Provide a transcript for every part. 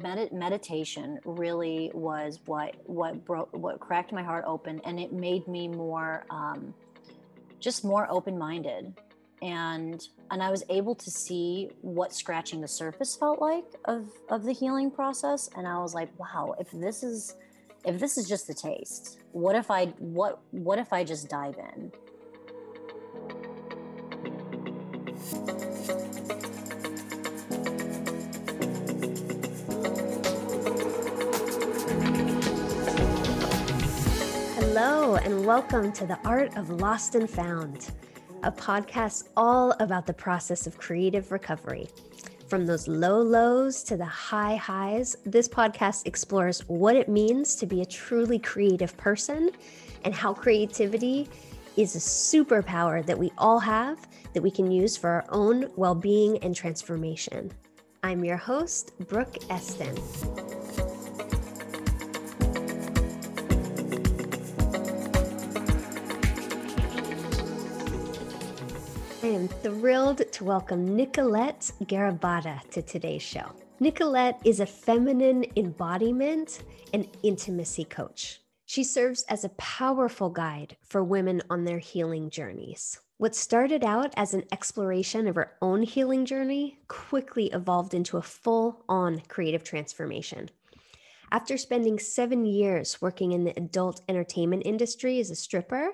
med- meditation really was what what broke what cracked my heart open and it made me more um, just more open-minded. And and i was able to see what scratching the surface felt like of of the healing process and i was like wow if this is if this is just the taste what if i what what if i just dive in And welcome to the Art of Lost and Found, a podcast all about the process of creative recovery. From those low lows to the high highs, this podcast explores what it means to be a truly creative person and how creativity is a superpower that we all have that we can use for our own well being and transformation. I'm your host, Brooke Estin. Am thrilled to welcome Nicolette Gharibadeh to today's show. Nicolette is a feminine embodiment and intimacy coach. She serves as a powerful guide for women on their healing journeys. What started out as an exploration of her own healing journey quickly evolved into a full on creative transformation. After spending seven years working in the adult entertainment industry as a stripper,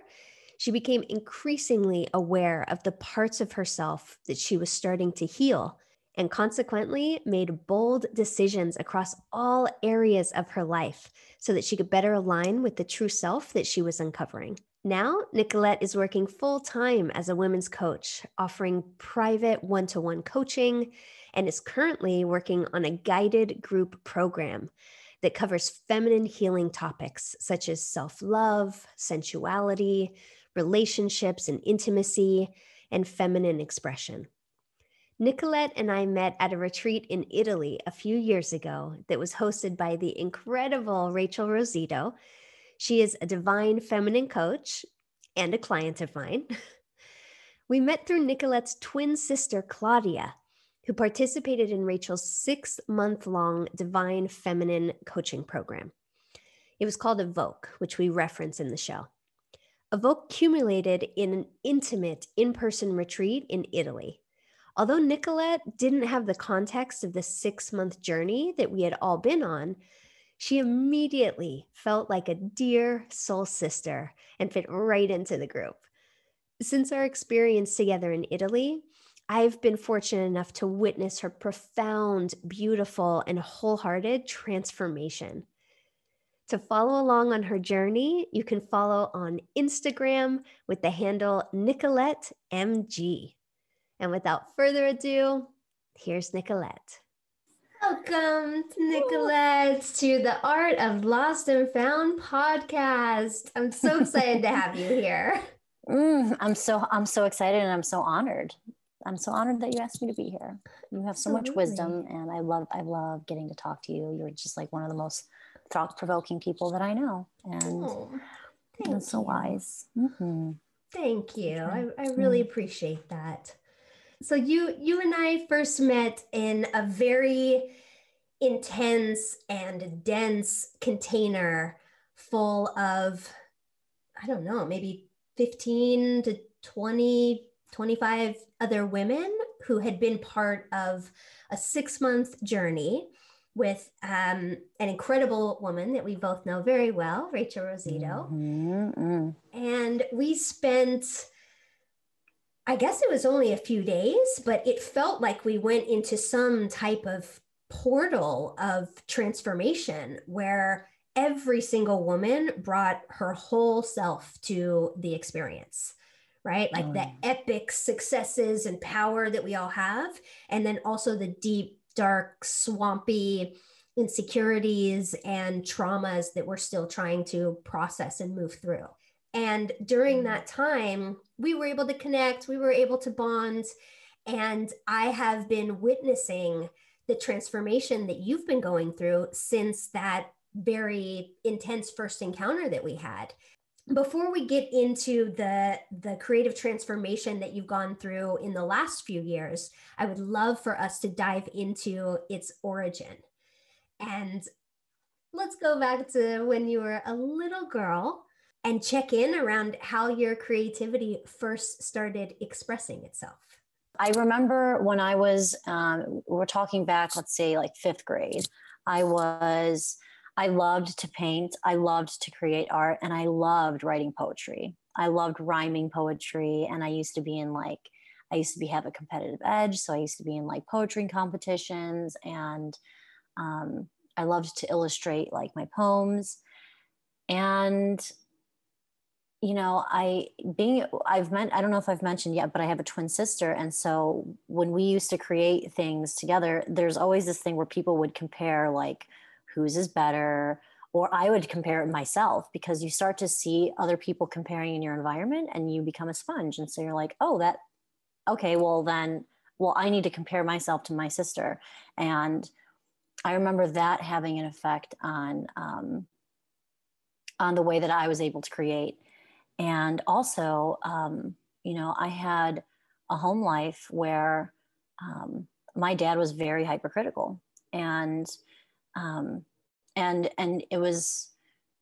she became increasingly aware of the parts of herself that she was starting to heal and consequently made bold decisions across all areas of her life so that she could better align with the true self that she was uncovering. Now, Nicolette is working full time as a women's coach, offering private one to one coaching, and is currently working on a guided group program that covers feminine healing topics such as self love, sensuality, relationships and intimacy, and feminine expression. Nicolette and I met at a retreat in Italy a few years ago that was hosted by the incredible Rachel Rosito. She is a divine feminine coach and a client of mine. We met through Nicolette's twin sister, Claudia, who participated in Rachel's six month long divine feminine coaching program. It was called Evoke, which we reference in the show. Evoke culminated in an intimate in person retreat in Italy. Although Nicolette didn't have the context of the six month journey that we had all been on, she immediately felt like a dear soul sister and fit right into the group. Since our experience together in Italy, I've been fortunate enough to witness her profound, beautiful, and wholehearted transformation. To follow along on her journey, you can follow on Instagram with the handle Nicolette MG. And without further ado, here's Nicolette. Welcome to Nicolette to the Art of Lost and Found podcast. I'm so excited to have you here. Mm, I'm so I'm so excited and I'm so honored. I'm so honored that you asked me to be here. You have so much wisdom, and I love I love getting to talk to you. You're just like one of the most thought provoking people that I know, and, Oh, and so wise. hmm Thank you. I, I really appreciate that. So you you and I first met in a very intense and dense container full of I don't know, maybe 15 to 20 25 other women who had been part of a 6-month journey with um, an incredible woman that we both know very well, Rachel Rosito. Mhm. And we spent, I guess it was only a few days, but it felt like we went into some type of portal of transformation where every single woman brought her whole self to the experience, right? Like Oh, the epic successes and power that we all have. And then also the deep, dark, swampy insecurities and traumas that we're still trying to process and move through. And during mm-hmm. that time, we were able to connect, we were able to bond. And I have been witnessing the transformation that you've been going through since that very intense first encounter that we had. Before we get into the the creative transformation that you've gone through in the last few years, I would love for us to dive into its origin. And let's go back to when you were a little girl and check in around how your creativity first started expressing itself. I remember when I was, um, we're talking back, let's say like fifth grade, I was, I loved to paint, I loved to create art, and I loved writing poetry. I loved rhyming poetry, and I used to be in like, I used to be have a competitive edge, so I used to be in like poetry competitions, and um, I loved to illustrate like my poems. And you know, I being I've meant I don't know if I've mentioned yet, but I have a twin sister, and so when we used to create things together, there's always this thing where people would compare like whose is better, or I would compare it myself because you start to see other people comparing in your environment, and you become a sponge, and so you're like, oh, that okay, well then, well I need to compare myself to my sister, and I remember that having an effect on um, on the way that I was able to create. And also um, you know i had a home life where um, my dad was very hypercritical. And um, and and it was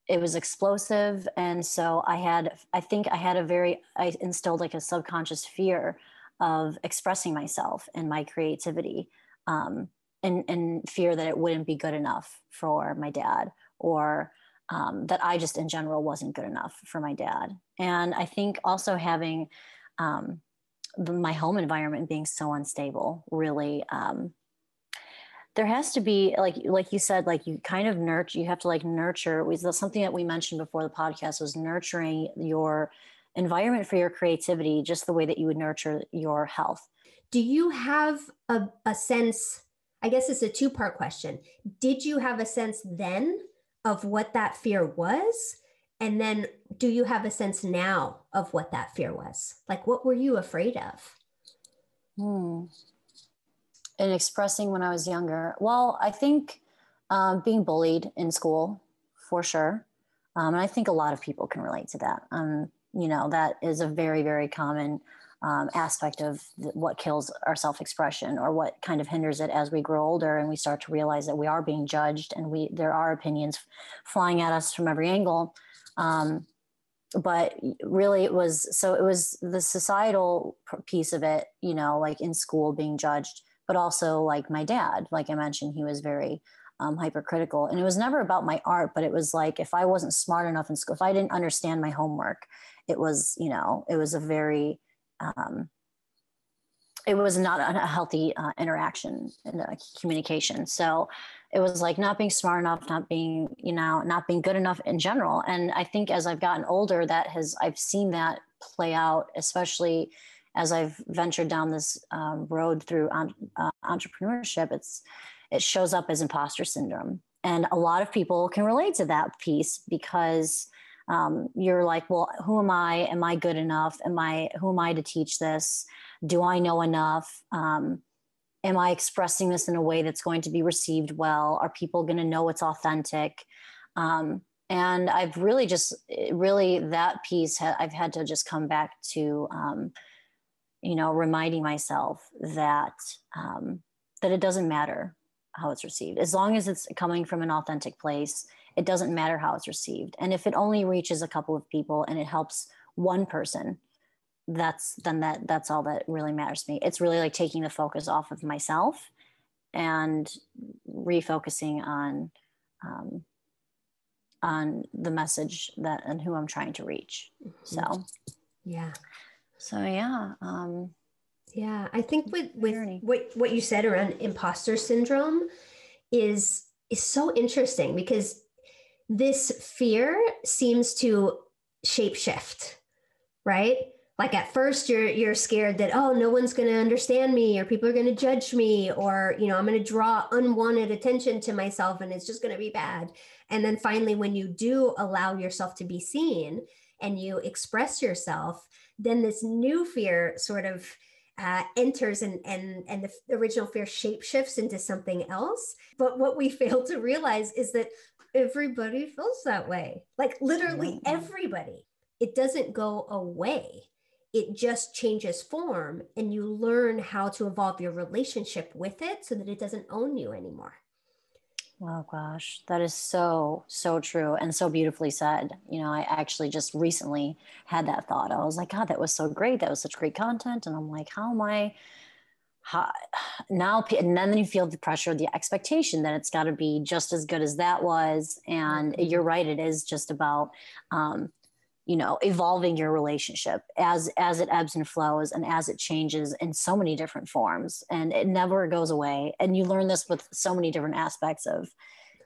it was explosive and so i had i think i had a very i instilled like a subconscious fear of expressing myself and my creativity um, and, and fear that it wouldn't be good enough for my dad or um, that I just in general wasn't good enough for my dad. And I think also having um, my home environment being so unstable really um, there has to be like like you said like you kind of nurture you have to like nurture was something that we mentioned before the podcast was nurturing your environment for your creativity just the way that you would nurture your health do you have a, a sense i guess it's a two part question did you have a sense then of what that fear was? And then do you have a sense now of what that fear was? Like, what were you afraid of? Hmm. In expressing when I was younger, well, I think um, being bullied in school for sure. Um, and I think a lot of people can relate to that. Um, you know, that is a very, very common um, aspect of the, what kills our self-expression or what kind of hinders it as we grow older and we start to realize that we are being judged and we there are opinions flying at us from every angle um, but really it was so it was the societal piece of it you know like in school being judged but also like my dad like i mentioned he was very um, hypercritical and it was never about my art but it was like if i wasn't smart enough in school if i didn't understand my homework it was you know it was a very um, it was not a healthy uh, interaction and uh, communication. So it was like not being smart enough, not being, you know, not being good enough in general. And I think as I've gotten older, that has, I've seen that play out, especially as I've ventured down this um, road through uh, entrepreneurship. It's, it shows up as imposter syndrome. And a lot of people can relate to that piece because um, you're like, well, who am I? Am I good enough? Am I, who am I to teach this? Do I know enough? Um, am I expressing this in a way that's going to be received well? Are people going to know it's authentic? Um, and I've really just, really that piece, ha- I've had to just come back to, um, you know, reminding myself that um, that it doesn't matter how it's received as long as it's coming from an authentic place it doesn't matter how it's received. And if it only reaches a couple of people and it helps one person, that's then that that's all that really matters to me. It's really like taking the focus off of myself and refocusing on um, on the message that and who I'm trying to reach. Mm-hmm. So yeah. So yeah. Um, yeah, I think with with what what you said around imposter syndrome is is so interesting because this fear seems to shapeshift, right? Like at first you're you're scared that oh no one's going to understand me or people are going to judge me or you know I'm going to draw unwanted attention to myself and it's just going to be bad. And then finally when you do allow yourself to be seen and you express yourself, then this new fear sort of uh, enters and and and the original fear shape shifts into something else. But what we fail to realize is that everybody feels that way. Like literally everybody. It doesn't go away. It just changes form and you learn how to evolve your relationship with it so that it doesn't own you anymore. Oh gosh, that is so, so true and so beautifully said. You know, I actually just recently had that thought. I was like, God, that was so great. That was such great content. And I'm like, how am I? How, now, and then you feel the pressure, the expectation that it's got to be just as good as that was. And mm-hmm. you're right, it is just about um, you know evolving your relationship as as it ebbs and flows and as it changes in so many different forms and it never goes away and you learn this with so many different aspects of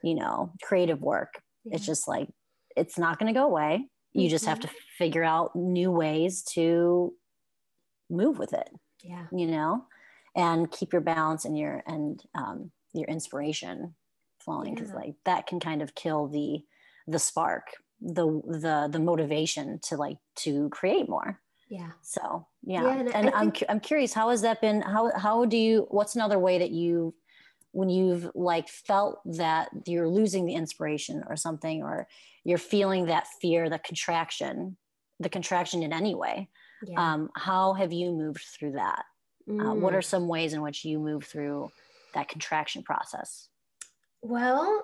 you know creative work yeah. it's just like it's not going to go away you mm-hmm. just have to mm-hmm. figure out new ways to move with it yeah you know and keep your balance and your and um, your inspiration flowing because yeah. like that can kind of kill the the spark the the the motivation to like to create more yeah so yeah, yeah and, and i'm i'm curious how has that been how how do you what's another way that you when you've like felt that you're losing the inspiration or something or you're feeling that fear the contraction the contraction in any way yeah. um, how have you moved through that mm. uh, what are mm. some ways in which you move through that contraction process well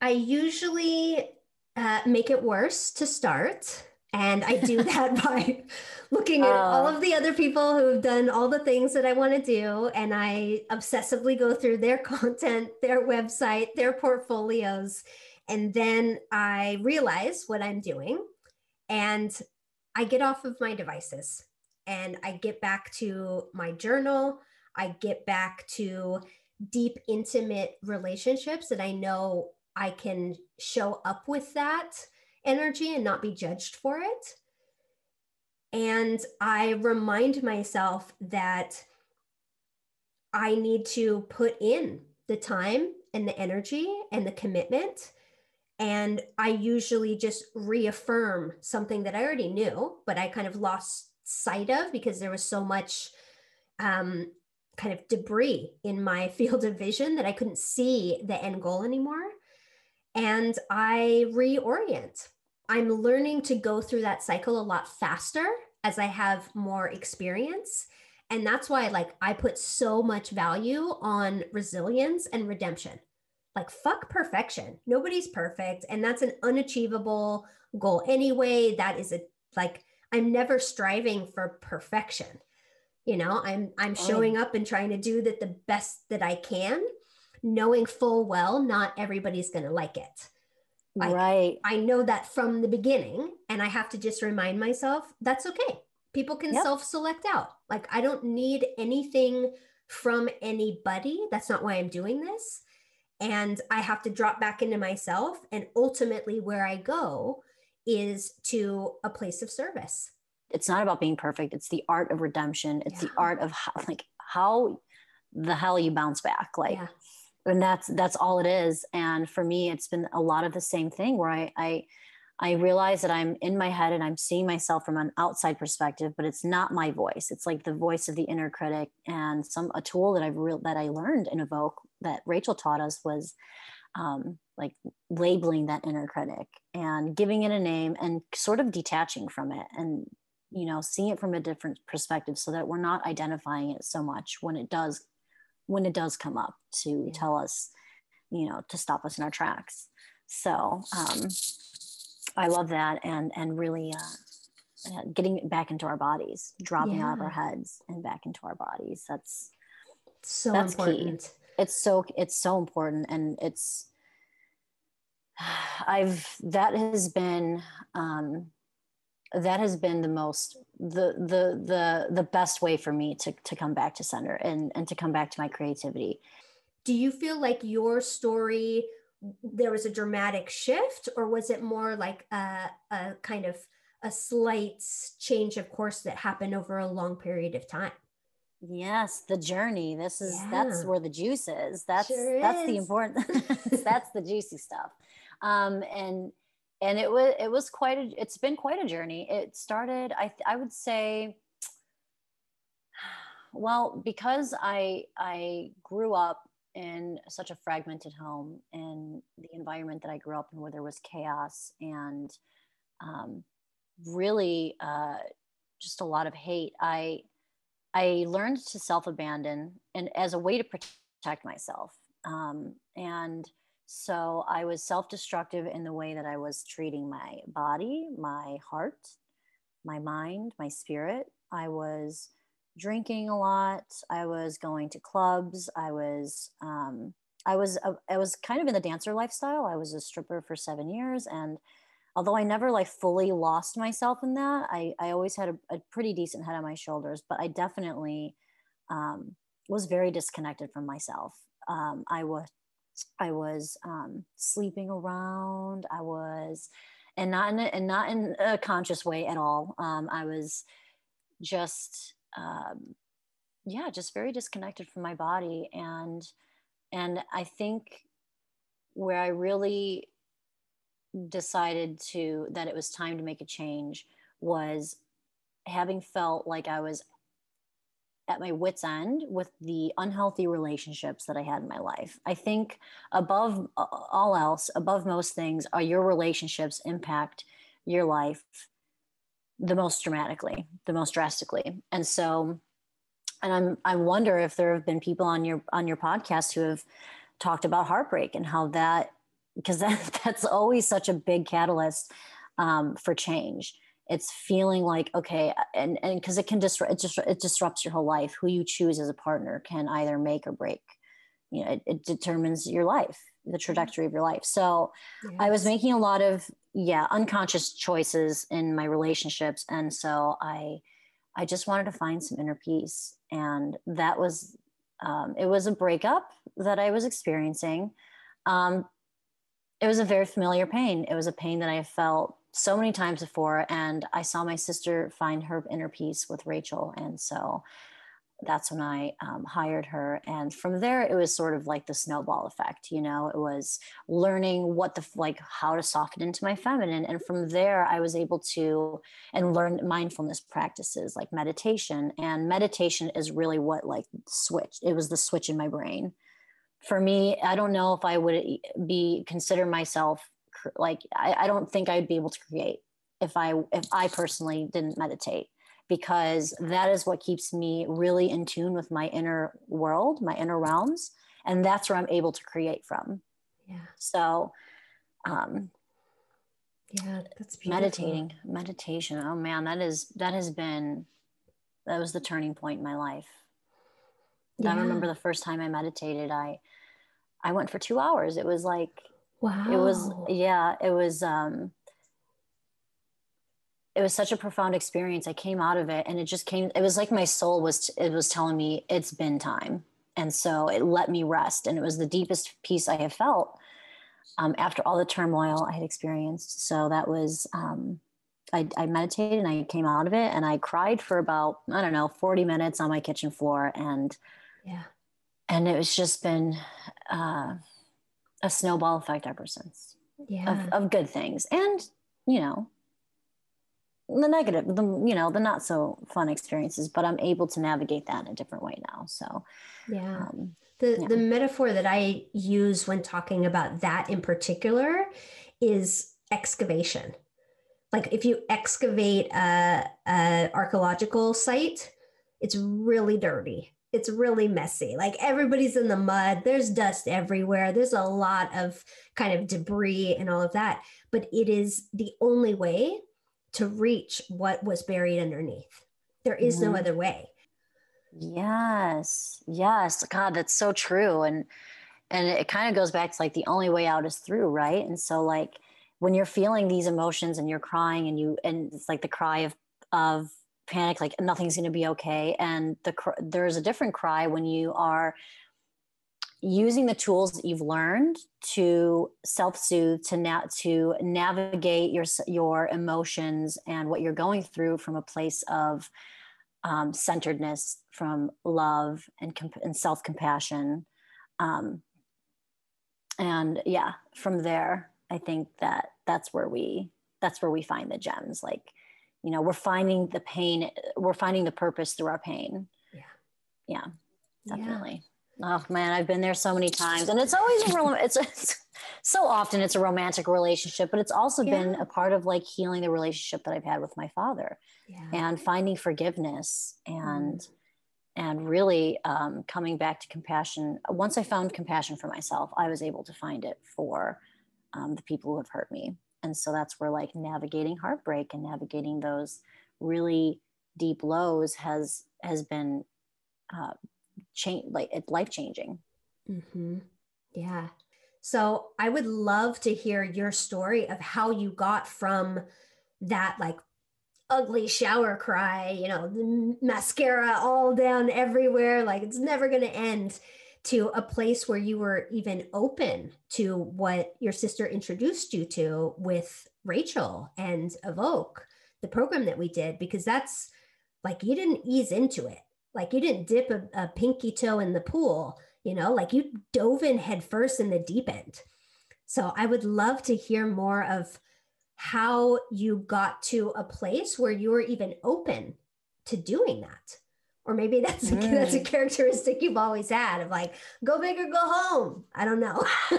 i usually uh, make it worse to start. And I do that by looking at all of the other people who have done all the things that I want to do. And I obsessively go through their content, their website, their portfolios. And then I realize what I'm doing. And I get off of my devices and I get back to my journal. I get back to deep, intimate relationships that I know I can show up with that energy and not be judged for it. And I remind myself that I need to put in the time and the energy and the commitment. And I usually just reaffirm something that I already knew, but I kind of lost sight of because there was so much um, kind of debris in my field of vision that I couldn't see the end goal anymore and I reorient. I'm learning to go through that cycle a lot faster as I have more experience. And that's why like I put so much value on resilience and redemption. Like fuck perfection. Nobody's perfect and that's an unachievable goal anyway. That is a like I'm never striving for perfection. You know, I'm I'm oh. showing up and trying to do that the best that I can knowing full well not everybody's going to like it. Right. I, I know that from the beginning, and I have to just remind myself that's okay. People can yep. self select out. Like, I don't need anything from anybody. That's not why I'm doing this. And I have to drop back into myself. And ultimately, where I go is to a place of service. It's not about being perfect. It's the art of redemption. It's yeah. the art of how, like, how the hell you bounce back. Like, yeah and that's that's all it is and for me it's been a lot of the same thing where i i i realize that i'm in my head and i'm seeing myself from an outside perspective but it's not my voice. It's like the voice of the inner critic and some a tool that i've real that i learned in evoke that rachel taught us was um, like labeling that inner critic and giving it a name and sort of detaching from it and you know seeing it from a different perspective so that we're not identifying it so much when it does when it does come up to yeah. tell us, you know, to stop us in our tracks. So um, I love that, and and really uh, uh getting back into our bodies, dropping yeah. out of our heads and back into our bodies. That's so that's important. Key. It's so it's so important, and it's I've that has been um, that has been the most the the the the best way for me to to come back to center and and to come back to my creativity. Do you feel like your story there was a dramatic shift or was it more like a, a kind of a slight change of course that happened over a long period of time? Yes the journey. This is yeah. that's where the juice is. That's sure that's is. the important that's the juicy stuff. Um and and it was it was quite a it's been quite a journey. It started i i would say well because i i grew up in such a fragmented home and the environment that i grew up in where there was chaos and um, really uh, just a lot of hate i i learned to self abandon and as a way to protect myself. Um, and So I was self destructive in the way that I was treating my body, my heart, my mind, my spirit. I was drinking a lot. I was going to clubs. I was, um, I was, uh, I was kind of in the dancer lifestyle. I was a stripper for seven years. And although I never like fully lost myself in that, I, I always had a, a pretty decent head on my shoulders, but I definitely um, was very disconnected from myself. Um, I was, I was um, sleeping around. I was, and not in a, and not in a conscious way at all. Um, I was just, um, yeah, just very disconnected from my body, and and I think where I really decided to that it was time to make a change was having felt like I was at my wits end with the unhealthy relationships that I had in my life. I think above all else, above most things, are your relationships impact your life the most dramatically, the most drastically. And so and I'm I wonder if there have been people on your on your podcast who have talked about heartbreak and how that because that that's always such a big catalyst um, for change it's feeling like okay and and because it can disrupt it just it disrupts your whole life who you choose as a partner can either make or break you know it, it determines your life the mm-hmm. trajectory of your life so yes. i was making a lot of yeah unconscious choices in my relationships and so i i just wanted to find some inner peace and that was um, it was a breakup that i was experiencing um, it was a very familiar pain it was a pain that i felt so many times before and i saw my sister find her inner peace with rachel and so that's when i um, hired her and from there it was sort of like the snowball effect you know? It was learning what the like how to soften into my feminine and from there i was able to and learn mindfulness practices like meditation and meditation is really what like switch it was the switch in my brain. For me i don't know if i would be consider myself like I, I don't think I'd be able to create if I if I personally didn't meditate because that is what keeps me really in tune with my inner world, my inner realms, and that's where I'm able to create from. Yeah. So, um, yeah, that's beautiful. meditating, meditation. Oh man, that is that has been that was the turning point in my life. Yeah. I remember the first time I meditated, I I went for two hours. It was like Wow. It was, yeah, it was, um, it was such a profound experience. I came out of it and it just came, it was like my soul was, it was telling me it's been time. And so it let me rest. And it was the deepest peace I have felt um, after all the turmoil I had experienced. So that was, um, I, I meditated and I came out of it and I cried for about, I don't know, 40 minutes on my kitchen floor. And, yeah. And it was just been, uh, a snowball effect ever since yeah. of, of good things. And you know the negative the you know the not so fun experiences but i'm able to navigate that in a different way now. So yeah. um, the yeah. the metaphor that i use when talking about that in particular is excavation. Like if you excavate a, a archaeological site it's really dirty it's really messy. Like everybody's in the mud, there's dust everywhere, there's a lot of kind of debris and all of that. But it is the only way to reach what was buried underneath. There is mm-hmm. no other way. Yes. Yes. God, that's so true. And and it kind of goes back to like the only way out is through, right? And so like when you're feeling these emotions and you're crying and you and it's like the cry of of panic like nothing's going to be okay and the there's a different cry when you are using the tools that you've learned to self-soothe to na- to navigate your your emotions and what you're going through from a place of um, centeredness from love and, comp- and self-compassion. Um, and yeah from there i think that that's where we that's where we find the gems like you know we're finding the pain we're finding the purpose through our pain yeah yeah definitely yeah. oh man i've been there so many times and it's always a real it's, it's so often it's a romantic relationship but it's also yeah. been a part of like healing the relationship that i've had with my father yeah. and finding forgiveness and mm. and really um, coming back to compassion. Once I found compassion for myself, I was able to find it for um, the people who have hurt me. And so that's where like navigating heartbreak and navigating those really deep lows has has been uh, change like it's life changing. Mm-hmm. Yeah. So I would love to hear your story of how you got from that like ugly shower cry, you know, the mascara all down everywhere, like it's never going to end, to a place where you were even open to what your sister introduced you to with Rachel and Evoke, the program that we did, because that's like you didn't ease into it. Like you didn't dip a, a pinky toe in the pool, you know, like you dove in headfirst in the deep end. So I would love to hear more of how you got to a place where you were even open to doing that or maybe that's a, mm. that's a characteristic you've always had of like go big or go home. I don't know.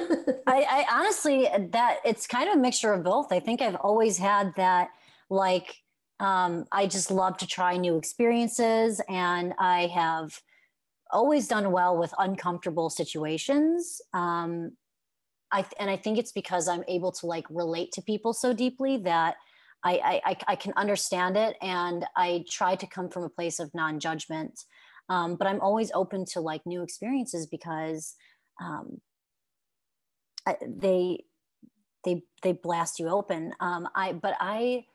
I, I, honestly that it's kind of a mixture of both. I think i've always had that like um, i just love to try new experiences and i have always done well with uncomfortable situations. Um, I and I think it's because I'm able to like relate to people so deeply that I I, I can understand it, and I try to come from a place of non-judgment. Um, but I'm always open to like new experiences because um, I, they they they blast you open. Um, I but I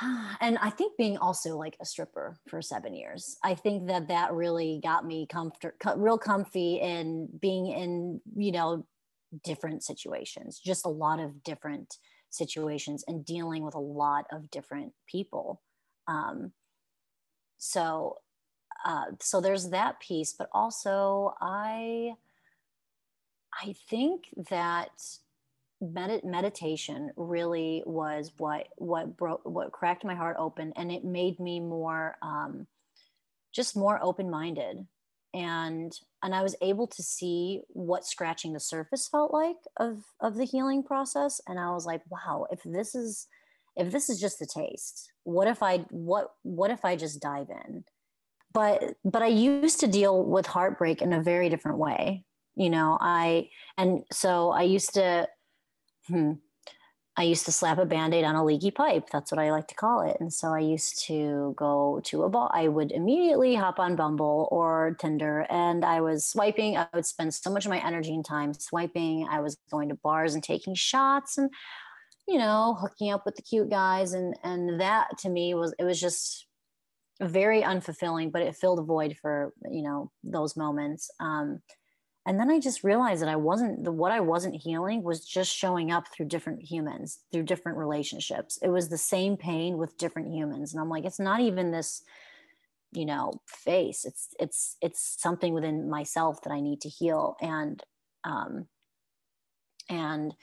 and I think being also like a stripper for seven years, I think that that really got me comfort, real comfy in being in, you know, different situations, just a lot of different situations and dealing with a lot of different people. Um, so, uh, so there's that piece, but also I, I think that med- meditation really was what what broke what cracked my heart open, and it made me more, um, just more open minded and and I was able to see what scratching the surface felt like of of the healing process and I was like wow if this is if this is just the taste what if I what what if I just dive in? But but I used to deal with heartbreak in a very different way you know I and so I used to hmm, I used to slap a band aid on a leaky pipe. That's what I like to call it. And so I used to go to a ball. I would immediately hop on Bumble or Tinder and I was swiping. I would spend so much of my energy and time swiping. I was going to bars and taking shots and, you know, hooking up with the cute guys. And, and that to me was, it was just very unfulfilling, but it filled a void for, you know, those moments. Um, and then i just realized that i wasn't the what i wasn't healing was just showing up through different humans through different relationships. It was the same pain with different humans. And i'm like it's not even this you know face. It's it's it's something within myself that i need to heal. And um and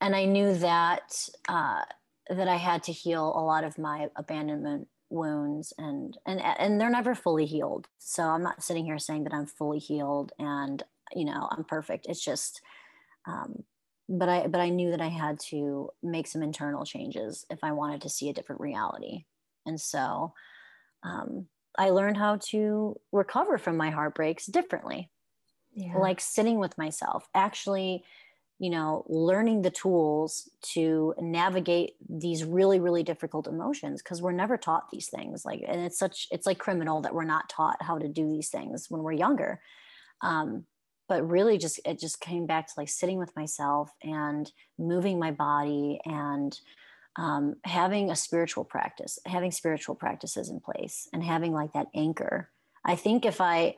and i knew that uh that i had to heal a lot of my abandonment wounds and and and they're never fully healed. So i'm not sitting here saying that i'm fully healed and you know i'm perfect. It's just um, but i but i knew that i had to make some internal changes if i wanted to see a different reality. And so um, i learned how to recover from my heartbreaks differently. Yeah. like sitting with myself actually you know learning the tools to navigate these really really difficult emotions because we're never taught these things like and it's such it's like criminal that we're not taught how to do these things when we're younger. Um, but really just it just came back to like sitting with myself and moving my body and um, having a spiritual practice having spiritual practices in place and having like that anchor. I think if i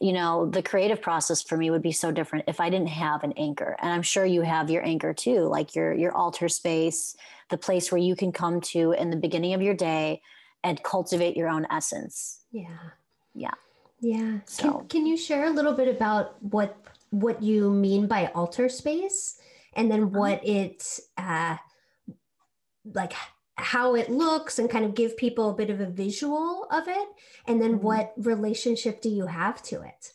you know the creative process for me would be so different if i didn't have an anchor. And i'm sure you have your anchor too like your your altar space the place where you can come to in the beginning of your day and cultivate your own essence. Yeah. Yeah. Yeah. So. can, can you share a little bit about what what you mean by altar space? And then uh-huh. what it uh like how it looks and kind of give people a bit of a visual of it and then mm-hmm. what relationship do you have to it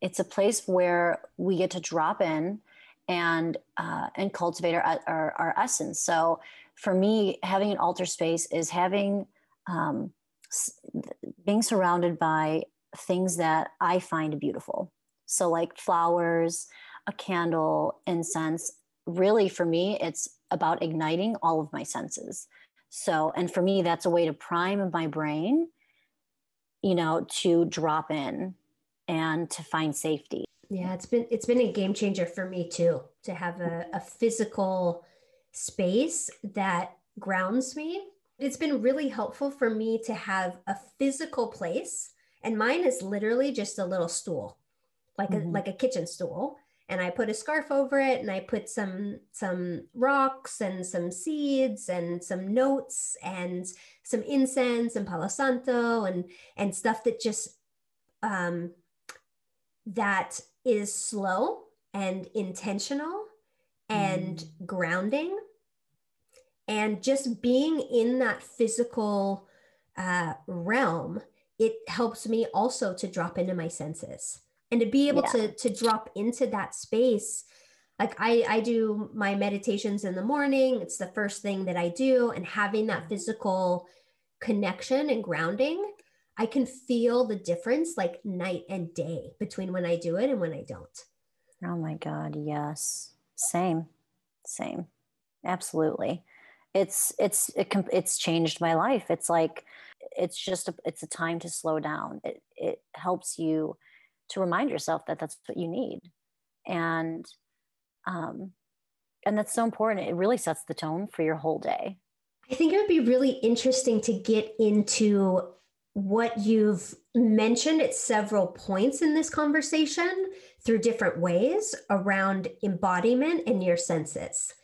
it's a place where we get to drop in and uh, and cultivate our, our, our essence so for me having an altar space is having um, being surrounded by things that I find beautiful. So, like flowers, a candle, incense. Really, for me, it's about igniting all of my senses. So, and for me, that's a way to prime my brain, you know, to drop in and to find safety. Yeah, it's been it's been a game changer for me too to have a, a physical space that grounds me. It's been really helpful for me to have a physical place, and mine is literally just a little stool, like mm-hmm. a like a kitchen stool and I put a scarf over it and I put some some rocks and some seeds and some notes and some incense and palo santo and and stuff that just um that is slow and intentional and mm. grounding and just being in that physical uh, realm it helps me also to drop into my senses and to be able yeah. to to drop into that space like I, I do my meditations in the morning. It's the first thing that i do and having that mm-hmm. physical connection and grounding i can feel the difference like night and day between when i do it and when i don't. Oh my god yes. Same same. Absolutely. It's it's it, it's changed my life. It's like it's just a, it's a time to slow down. It it helps you to remind yourself that that's what you need. And um and that's so important. It really sets the tone for your whole day. I think it would be really interesting to get into what you've mentioned at several points in this conversation through different ways around embodiment and your senses.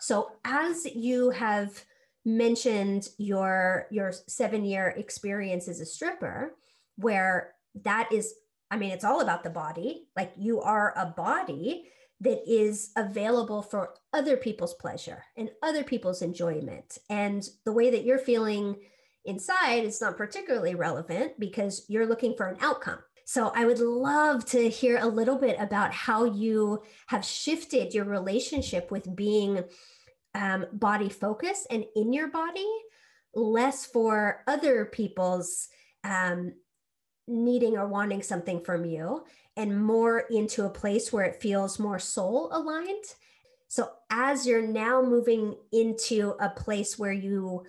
So as you have mentioned your your 7 year experience as a stripper where that is I mean, it's all about the body. Like you are a body that is available for other people's pleasure and other people's enjoyment. And the way that you're feeling inside is not particularly relevant because you're looking for an outcome. So I would love to hear a little bit about how you have shifted your relationship with being um, body focused and in your body, less for other people's um, needing or wanting something from you and more into a place where it feels more soul aligned. So, as you're now moving into a place where you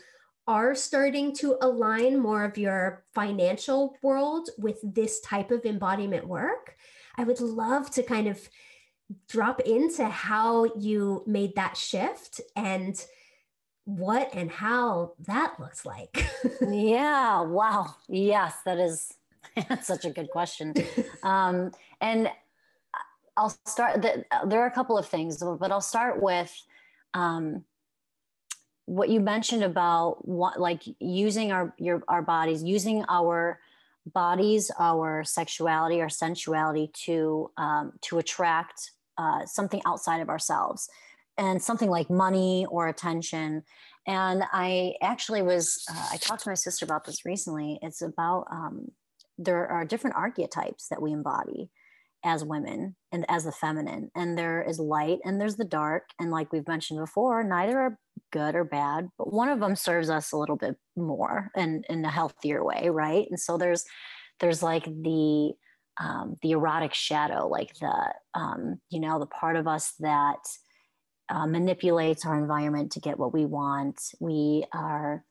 are starting to align more of your financial world with this type of embodiment work, I would love to kind of drop into how you made that shift and what and how that looks like. yeah, wow. Yes, that is that's such a good question. Um, and I'll start. The, there are a couple of things, but I'll start with um, what you mentioned about what, like using our your our bodies, using our bodies, our sexuality, our sensuality to um, to attract uh, something outside of ourselves, and something like money or attention. And I actually was uh, I talked to my sister about this recently. It's about um, there are different archetypes that we embody as women and as the feminine. And there is light and there's the dark. And like we've mentioned before neither are good or bad but one of them serves us a little bit more and in a healthier way right? And so there's there's like the um, the erotic shadow like the um, you know the part of us that uh, manipulates our environment to get what we want. We are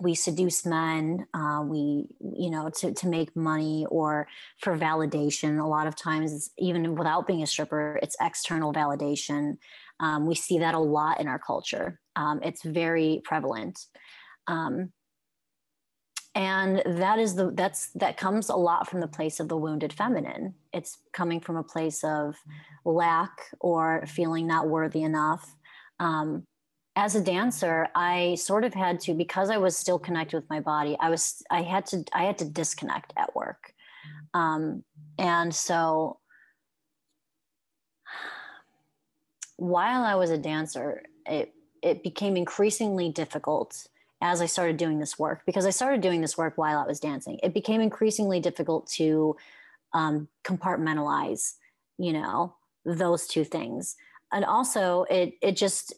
we seduce men uh, we you know to, to make money or for validation. A lot of times even without being a stripper it's external validation. Um, we see that a lot in our culture. Um, it's very prevalent. Um, and that is the that's that comes a lot from the place of the wounded feminine. It's coming from a place of lack or feeling not worthy enough. Um, as a dancer i sort of had to because i was still connected with my body i was i had to i had to disconnect at work. Um, and so while i was a dancer it it became increasingly difficult as i started doing this work because i started doing this work while i was dancing. It became increasingly difficult to um, compartmentalize you know those two things. And also it it just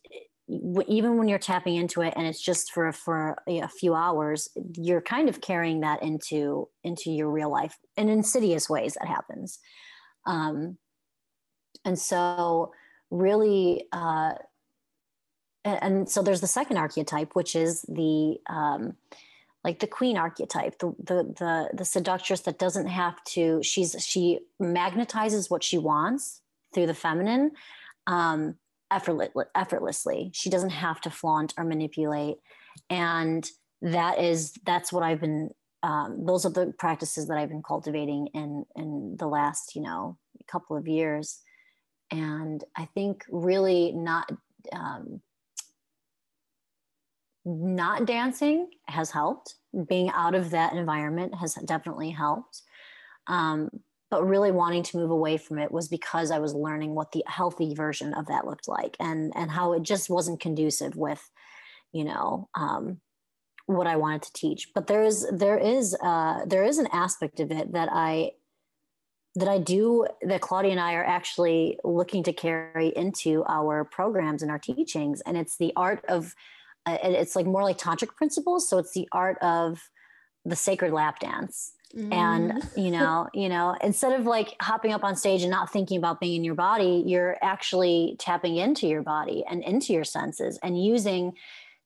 even when you're tapping into it and it's just for for a few hours you're kind of carrying that into into your real life in insidious ways that happens. Um and so really uh and, and so there's the second archetype which is the um like the queen archetype the, the the the seductress that doesn't have to she's she magnetizes what she wants through the feminine um effortlessly. She doesn't have to flaunt or manipulate. And that is, that's what I've been, um, those are the practices that I've been cultivating in, in the last, you know, couple of years. And I think really not, um, not dancing has helped. Being out of that environment has definitely helped. Um, but really wanting to move away from it was because I was learning what the healthy version of that looked like and and how it just wasn't conducive with, you know, um, what I wanted to teach. But there is there is uh, there is an aspect of it that I that I do that Claudia and I are actually looking to carry into our programs and our teachings, and it's the art of uh, it's like more like tantric principles. So it's the art of the sacred lap dance Mm. And, you know, you know, instead of like hopping up on stage and not thinking about being in your body, you're actually tapping into your body and into your senses and using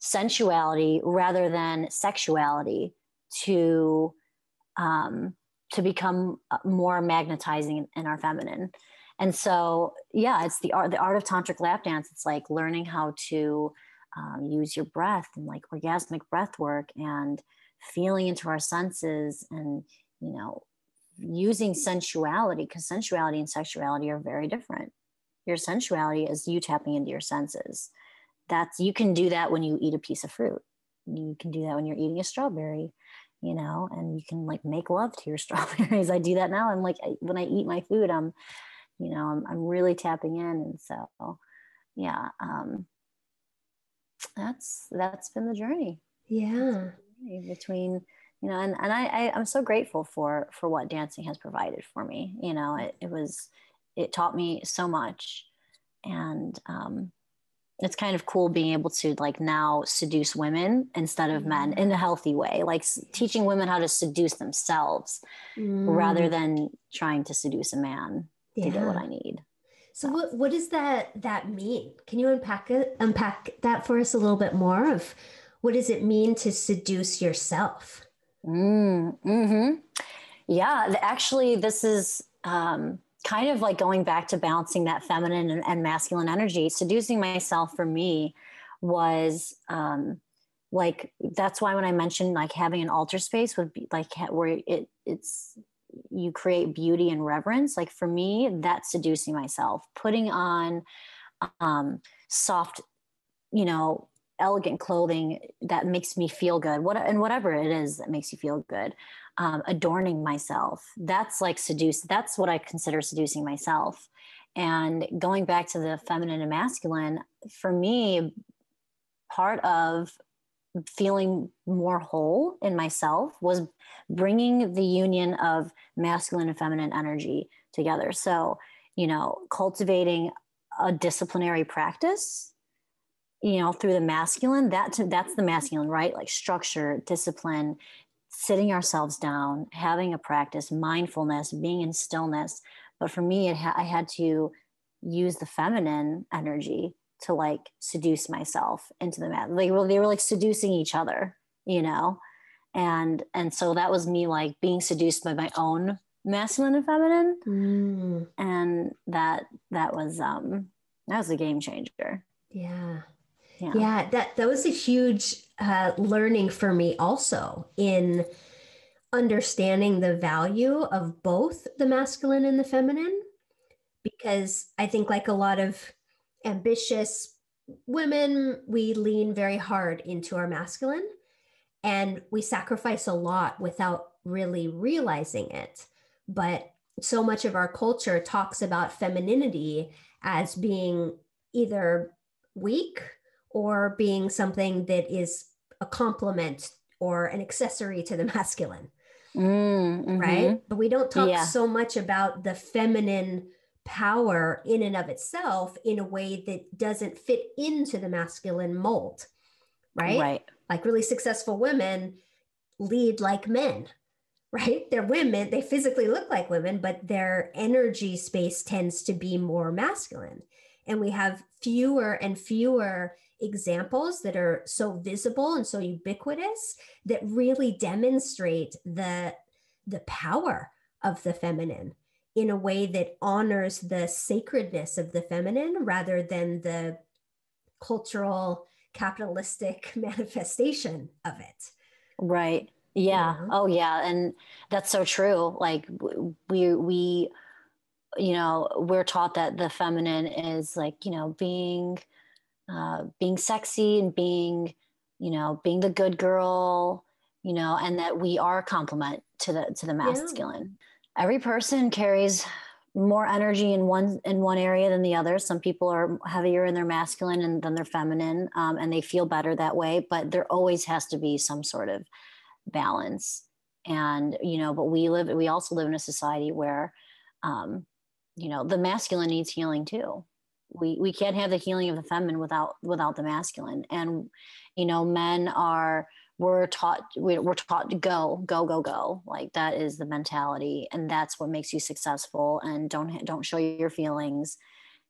sensuality rather than sexuality to um to become uh, more magnetizing in our feminine and so yeah it's the art the art of tantric lap dance it's like learning how to um, use your breath and like orgasmic breath work and feeling into our senses and you know using sensuality because sensuality and sexuality are very different. Your sensuality is you tapping into your senses. That's you can do that when you eat a piece of fruit. You can do that when you're eating a strawberry you know and you can like make love to your strawberries. I do that now. I'm like when i eat my food i'm you know i'm, I'm really tapping in. And so yeah um that's that's been the journey. Yeah between you know and, and I, I i'm so grateful for for what dancing has provided for me. You know it, it was it taught me so much. And um it's kind of cool being able to like now seduce women instead of men in a healthy way like teaching women how to seduce themselves mm. rather than trying to seduce a man yeah. to get what i need. So. what, what does that that mean? Can you unpack it unpack that for us a little bit more of what does it mean to seduce yourself? Mm, hmm Yeah, actually, this is um, kind of like going back to balancing that feminine and, and masculine energy. Seducing myself for me was um, like that's why when I mentioned like having an altar space would be like where it it's you create beauty and reverence. Like for me, that's seducing myself, putting on um, soft, you know, elegant clothing that makes me feel good. What and whatever it is that makes you feel good um, adorning myself. That's like seduce that's what i consider seducing myself. And going back to the feminine and masculine for me part of feeling more whole in myself was bringing the union of masculine and feminine energy together. So you know cultivating a disciplinary practice you know through the masculine that that's the masculine right? Like structure discipline sitting ourselves down having a practice mindfulness being in stillness. But for me it ha- i had to use the feminine energy to like seduce myself into the mat they were they were like seducing each other you know? And and so that was me like being seduced by my own masculine and feminine. Mm. and that that was um that was a game changer. Yeah yeah, yeah that that was a huge uh, learning for me also in understanding the value of both the masculine and the feminine because i think like a lot of ambitious women we lean very hard into our masculine and we sacrifice a lot without really realizing it. But so much of our culture talks about femininity as being either weak or being something that is a complement or an accessory to the masculine. Mm, mm-hmm. Right. But we don't talk yeah. so much about the feminine power in and of itself in a way that doesn't fit into the masculine mold right Right. like really successful women lead like men right they're women they physically look like women but their energy space tends to be more masculine and we have fewer and fewer examples that are so visible and so ubiquitous that really demonstrate the the power of the feminine in a way that honors the sacredness of the feminine rather than the cultural capitalistic manifestation of it Right. Yeah. Oh, yeah. And that's so true. Like we, we, you know, we're taught that the feminine is like, you know, being, uh, being sexy and being, you know, being the good girl, you know, and that we are a complement to the, to the masculine. Every person carries more energy in one in one area than the other. Some people are heavier in their masculine and than their feminine, um, and they feel better that way. But there always has to be some sort of balance. And you know, but we live. We also live in a society where, um, you know, the masculine needs healing too. We we can't have the healing of the feminine without without the masculine. And you know, men are we're taught we- we're taught to go go go go. Like that is the mentality and that's what makes you successful and don't don't show your feelings.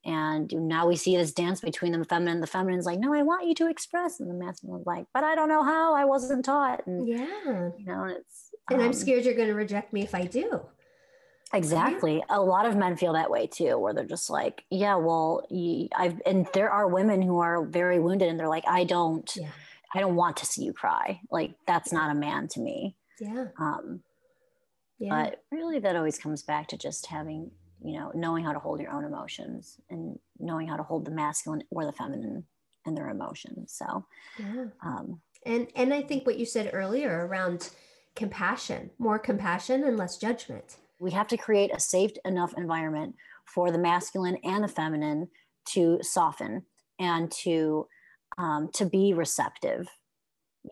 And now we see this dance between the feminine the feminine's like no i want you to express and the masculine's like but i don't know how i wasn't taught. And yeah. you know it's and i'm um, scared you're going to reject me if i do Exactly. A lot of men feel that way too, where they're just like, yeah, well, you, I've, and there are women who are very wounded and they're like, I don't, Yeah. I don't want to see you cry. Like, that's not a man to me. yeah Um, yeah but really that always comes back to just having, you know, knowing how to hold your own emotions and knowing how to hold the masculine or the feminine in their emotions. So, yeah um, and and i think what you said earlier around compassion more compassion and less judgment we have to create a safe enough environment for the masculine and the feminine to soften and to um, to be receptive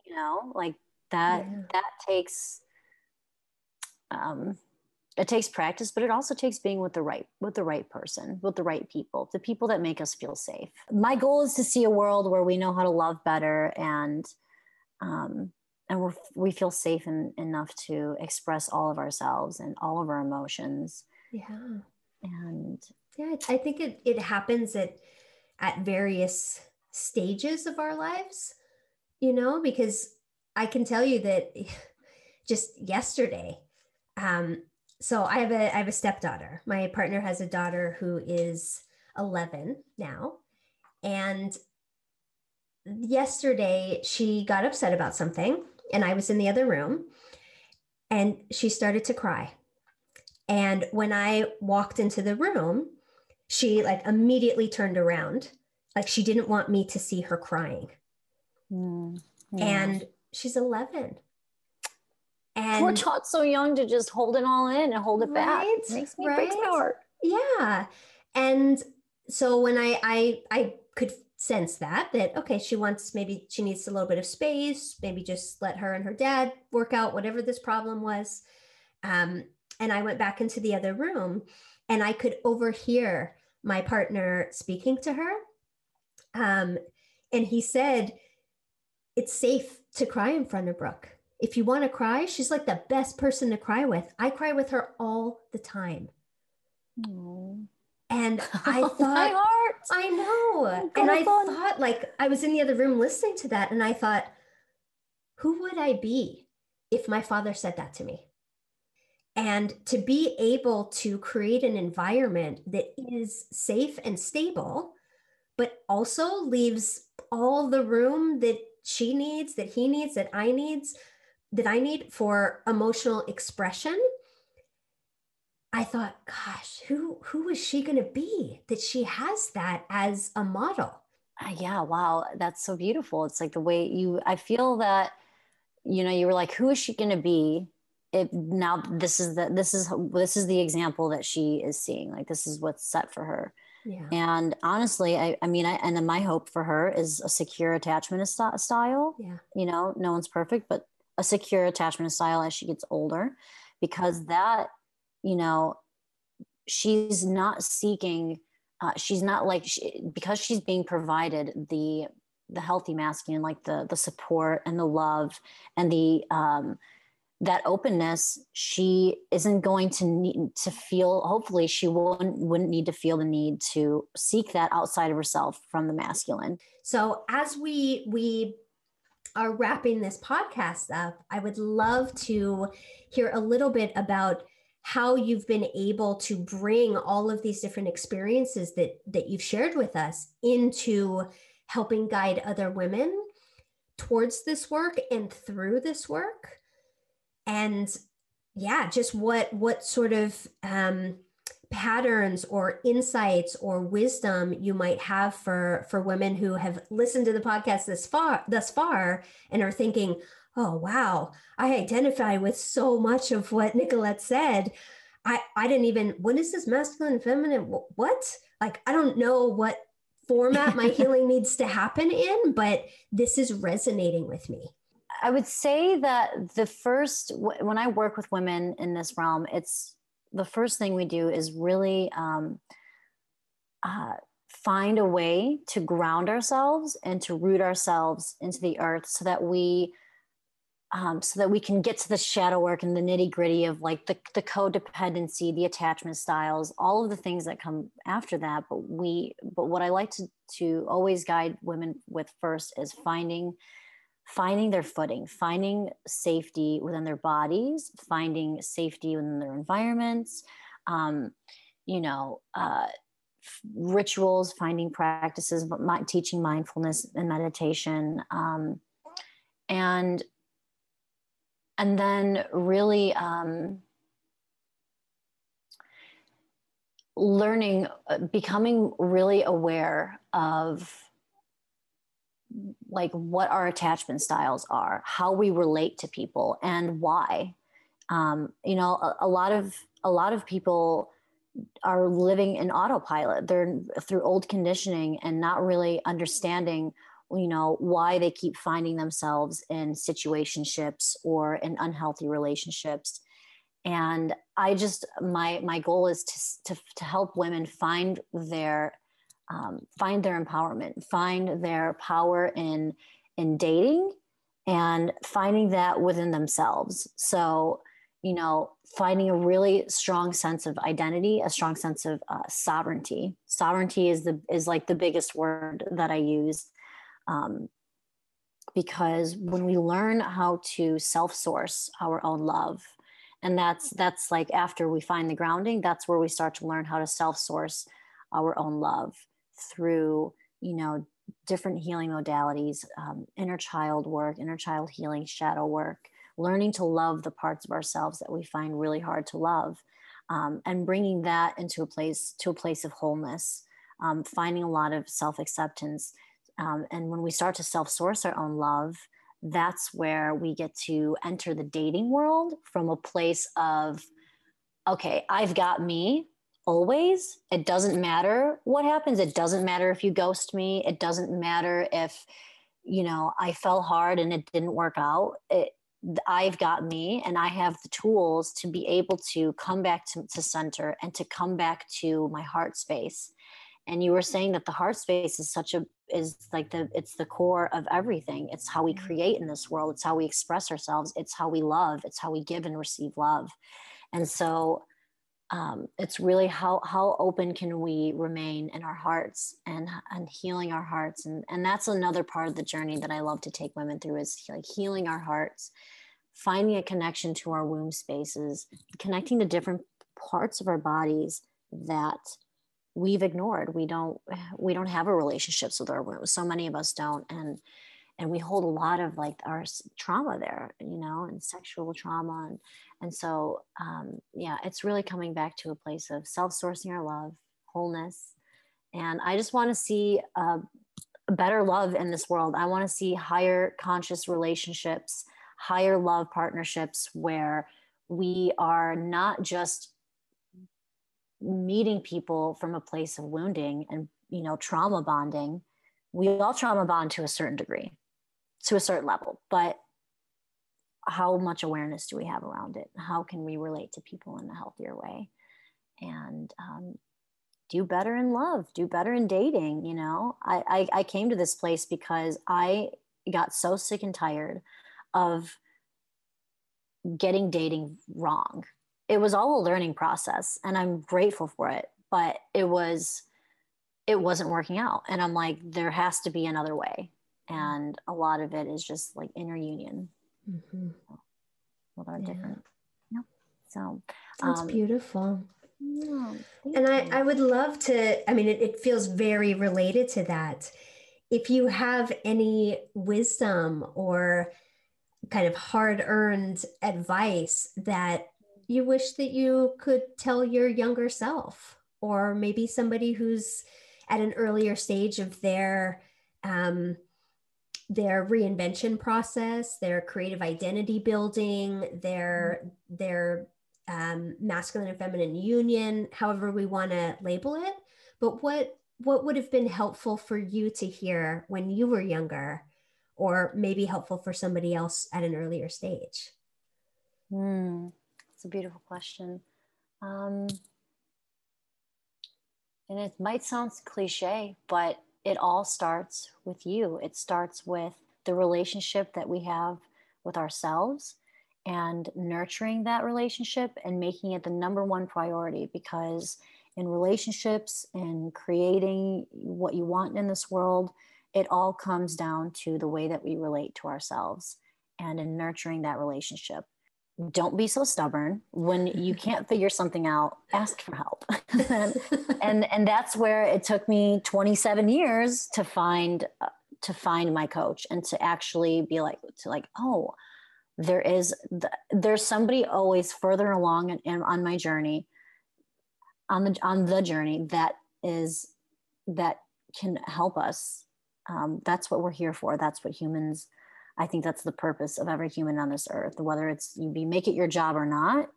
you know like that Yeah. that takes um it takes practice but it also takes being with the right with the right person with the right people the people that make us feel safe my goal is to see a world where we know how to love better and um and we're, we feel safe en- enough to express all of ourselves and all of our emotions. Yeah. And yeah i think it, it happens at at various stages of our lives you know because i can tell you that just yesterday um so i have a i have a stepdaughter. My partner has a daughter who is 11 now. And yesterday she got upset about something and i was in the other room and she started to cry. And when i walked into the room she like immediately turned around. Like she didn't want me to see her crying. Mm, yeah. and she's 11 and we're taught so young to just hold it all in and hold it back. Right, it makes me breaks my heart. Yeah. And so when I, I i could sense that that okay she wants maybe she needs a little bit of space maybe just let her and her dad work out whatever this problem was. Um, and i went back into the other room and i could overhear my partner speaking to her. Um, and he said it's safe to cry in front of brooke. If you want to cry she's like the best person to cry with. I cry with her all the time. Mm. And i oh my thought heart I know. Oh, and I thought, like, I was in the other room listening to that, and I thought, who would I be if my father said that to me? And to be able to create an environment that is safe and stable, but also leaves all the room that she needs, that he needs, that I needs, that I need for emotional expression. I thought, gosh, who who is she going to be that she has that as a model? Uh, yeah wow that's so beautiful it's like the way you i feel that you know you were like who is she going to be it now this is the this is this is the example that she is seeing like this is what's set for her Yeah. and honestly i, I mean I, and then my hope for her is a secure attachment st- style Yeah. you know no one's perfect but a secure attachment style as she gets older because that you know she's not seeking uh, she's not like she, because she's being provided the the healthy masculine like the the support and the love and the um that openness she isn't going to need to feel hopefully she won't wouldn't need to feel the need to seek that outside of herself from the masculine. So as we we are wrapping this podcast up i would love to hear a little bit about how you've been able to bring all of these different experiences that that you've shared with us into helping guide other women towards this work and through this work. And yeah just what what sort of um, patterns or insights or wisdom you might have for for women who have listened to the podcast this far thus far and are thinking oh wow. I identify with so much of what nicolette said. I i didn't even what is this masculine feminine what? Like i don't know what format my healing needs to happen in but this is resonating with me. I would say that the first, when I work with women in this realm, it's the first thing we do is really um, uh, find a way to ground ourselves and to root ourselves into the earth so that we um, so that we can get to the shadow work and the nitty gritty of like the, the codependency, the attachment styles, all of the things that come after that. But we, but what I like to, to always guide women with first is finding finding their footing, finding safety within their bodies, finding safety within their environments, um, you know, uh, rituals, finding practices, teaching mindfulness and meditation, um, and and then really um, learning, uh, becoming really aware of like what our attachment styles are, how we relate to people, and why. Um, you know, a, a lot of a lot of people are living in autopilot. They're through old conditioning and not really understanding you know why they keep finding themselves in situationships or in unhealthy relationships and i just my my goal is to to, to help women find their um, find their empowerment, find their power in in dating, and finding that within themselves. So, you know, finding a really strong sense of identity, a strong sense of uh, sovereignty. Sovereignty is the is like the biggest word that I use. Um, because when we learn how to self-source our own love and that's that's like after we find the grounding that's where we start to learn how to self-source our own love through you know different healing modalities um, inner child work inner child healing shadow work learning to love the parts of ourselves that we find really hard to love um, and bringing that into a place to a place of wholeness um, finding a lot of self-acceptance um, and when we start to self-source our own love that's where we get to enter the dating world from a place of okay i've got me always. It doesn't matter what happens. It doesn't matter if you ghost me. It doesn't matter if, you know, I fell hard and it didn't work out. It, I've got me and I have the tools to be able to come back to, to center and to come back to my heart space. And you were saying that the heart space is such a is like the it's the core of everything. It's how we mm-hmm. create in this world. It's how we express ourselves. It's how we love. It's how we give and receive love. And so um, it's really how how open can we remain in our hearts and and healing our hearts and and that's another part of the journey that I love to take women through is like healing our hearts, finding a connection to our womb spaces, connecting to different parts of our bodies that we've ignored. We don't we don't have a relationships with our womb. So many of us don't and and we hold a lot of like our trauma there you know and sexual trauma and and so um, yeah it's really coming back to a place of self-sourcing our love wholeness and i just want to see a better love in this world i want to see higher conscious relationships higher love partnerships where we are not just meeting people from a place of wounding and you know trauma bonding we all trauma bond to a certain degree to a certain level but how much awareness do we have around it how can we relate to people in a healthier way and um, do better in love, do better in dating. You know, I, I, I came to this place because I got so sick and tired of getting dating wrong. It was all a learning process and I'm grateful for it, but it was it wasn't working out and I'm like there has to be another way. And a lot of it is just like inner union. Mm-hmm. Well, they're yeah. different. Yep. So that's um, beautiful. Yeah, and I, I would love to, I mean, it, it feels very related to that. If you have any wisdom or kind of hard earned advice that you wish that you could tell your younger self, or maybe somebody who's at an earlier stage of their um, their reinvention process, their creative identity building, their their um, masculine and feminine union, however we want to label it. But what what would have been helpful for you to hear when you were younger, or maybe helpful for somebody else at an earlier stage? Hmm, it's a beautiful question. Um, and it might sound cliche, but it all starts with you. It starts with the relationship that we have with ourselves and nurturing that relationship and making it the number one priority because in relationships and creating what you want in this world it all comes down to the way that we relate to ourselves and in nurturing that relationship don't be so stubborn. When you can't figure something out ask for help. And, and and that's where it took me 27 years to find uh, to find my coach and to actually be like to like oh there is there's somebody always further along and in, on my journey on the on the journey that is that can help us. Um, that's what we're here for. That's what humans i think that's the purpose of every human on this earth whether it's you be make it your job or not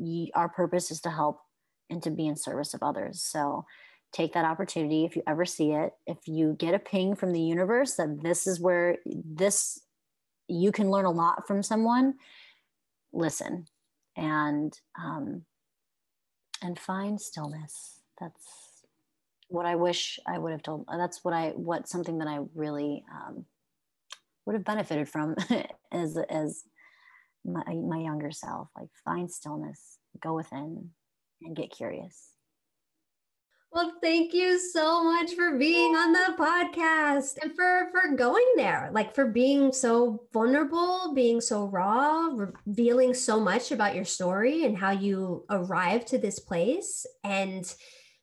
you, our purpose is to help and to be in service of others. So take that opportunity if you ever see it. If you get a ping from the universe that this is where this you can learn a lot from someone listen and um, and find stillness. That's what i wish i would have told that's what i what something that i really um, would have benefited from as as my, my younger self like find stillness go within and get curious well, thank you so much for being on the podcast and for for going there. Like for being so vulnerable, being so raw, revealing so much about your story and how you arrived to this place and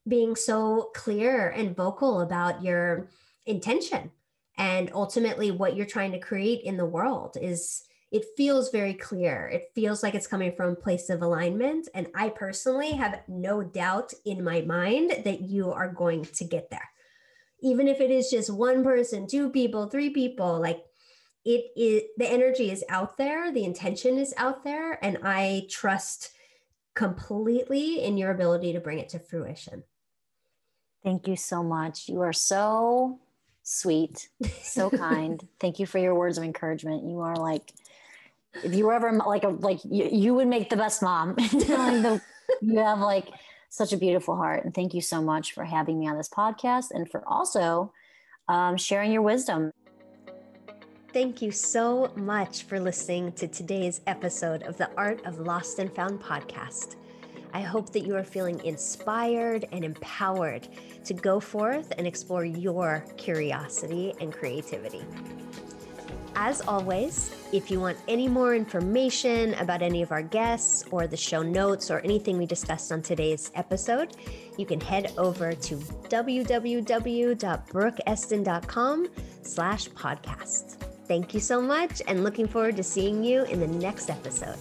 being so clear and vocal about your intention and ultimately what you're trying to create in the world is it feels very clear. It feels like it's coming from a place of alignment. And I personally have no doubt in my mind that you are going to get there. Even if it is just one person, two people, three people, like it is the energy is out there, the intention is out there, and I trust completely in your ability to bring it to fruition. Thank you so much. You are so sweet, so kind. Thank you for your words of encouragement. You are like if you were ever like a like you, you would make the best mom you have like such a beautiful heart and thank you so much for having me on this podcast and for also um, sharing your wisdom Thank you so much for listening to today's episode of the Art of Lost and Found podcast. I hope that you are feeling inspired and empowered to go forth and explore your curiosity and creativity. As always, if you want any more information about any of our guests or the show notes or anything we discussed on today's episode, you can head over to www.brookeestin.com slash podcast. Thank you so much and looking forward to seeing you in the next episode.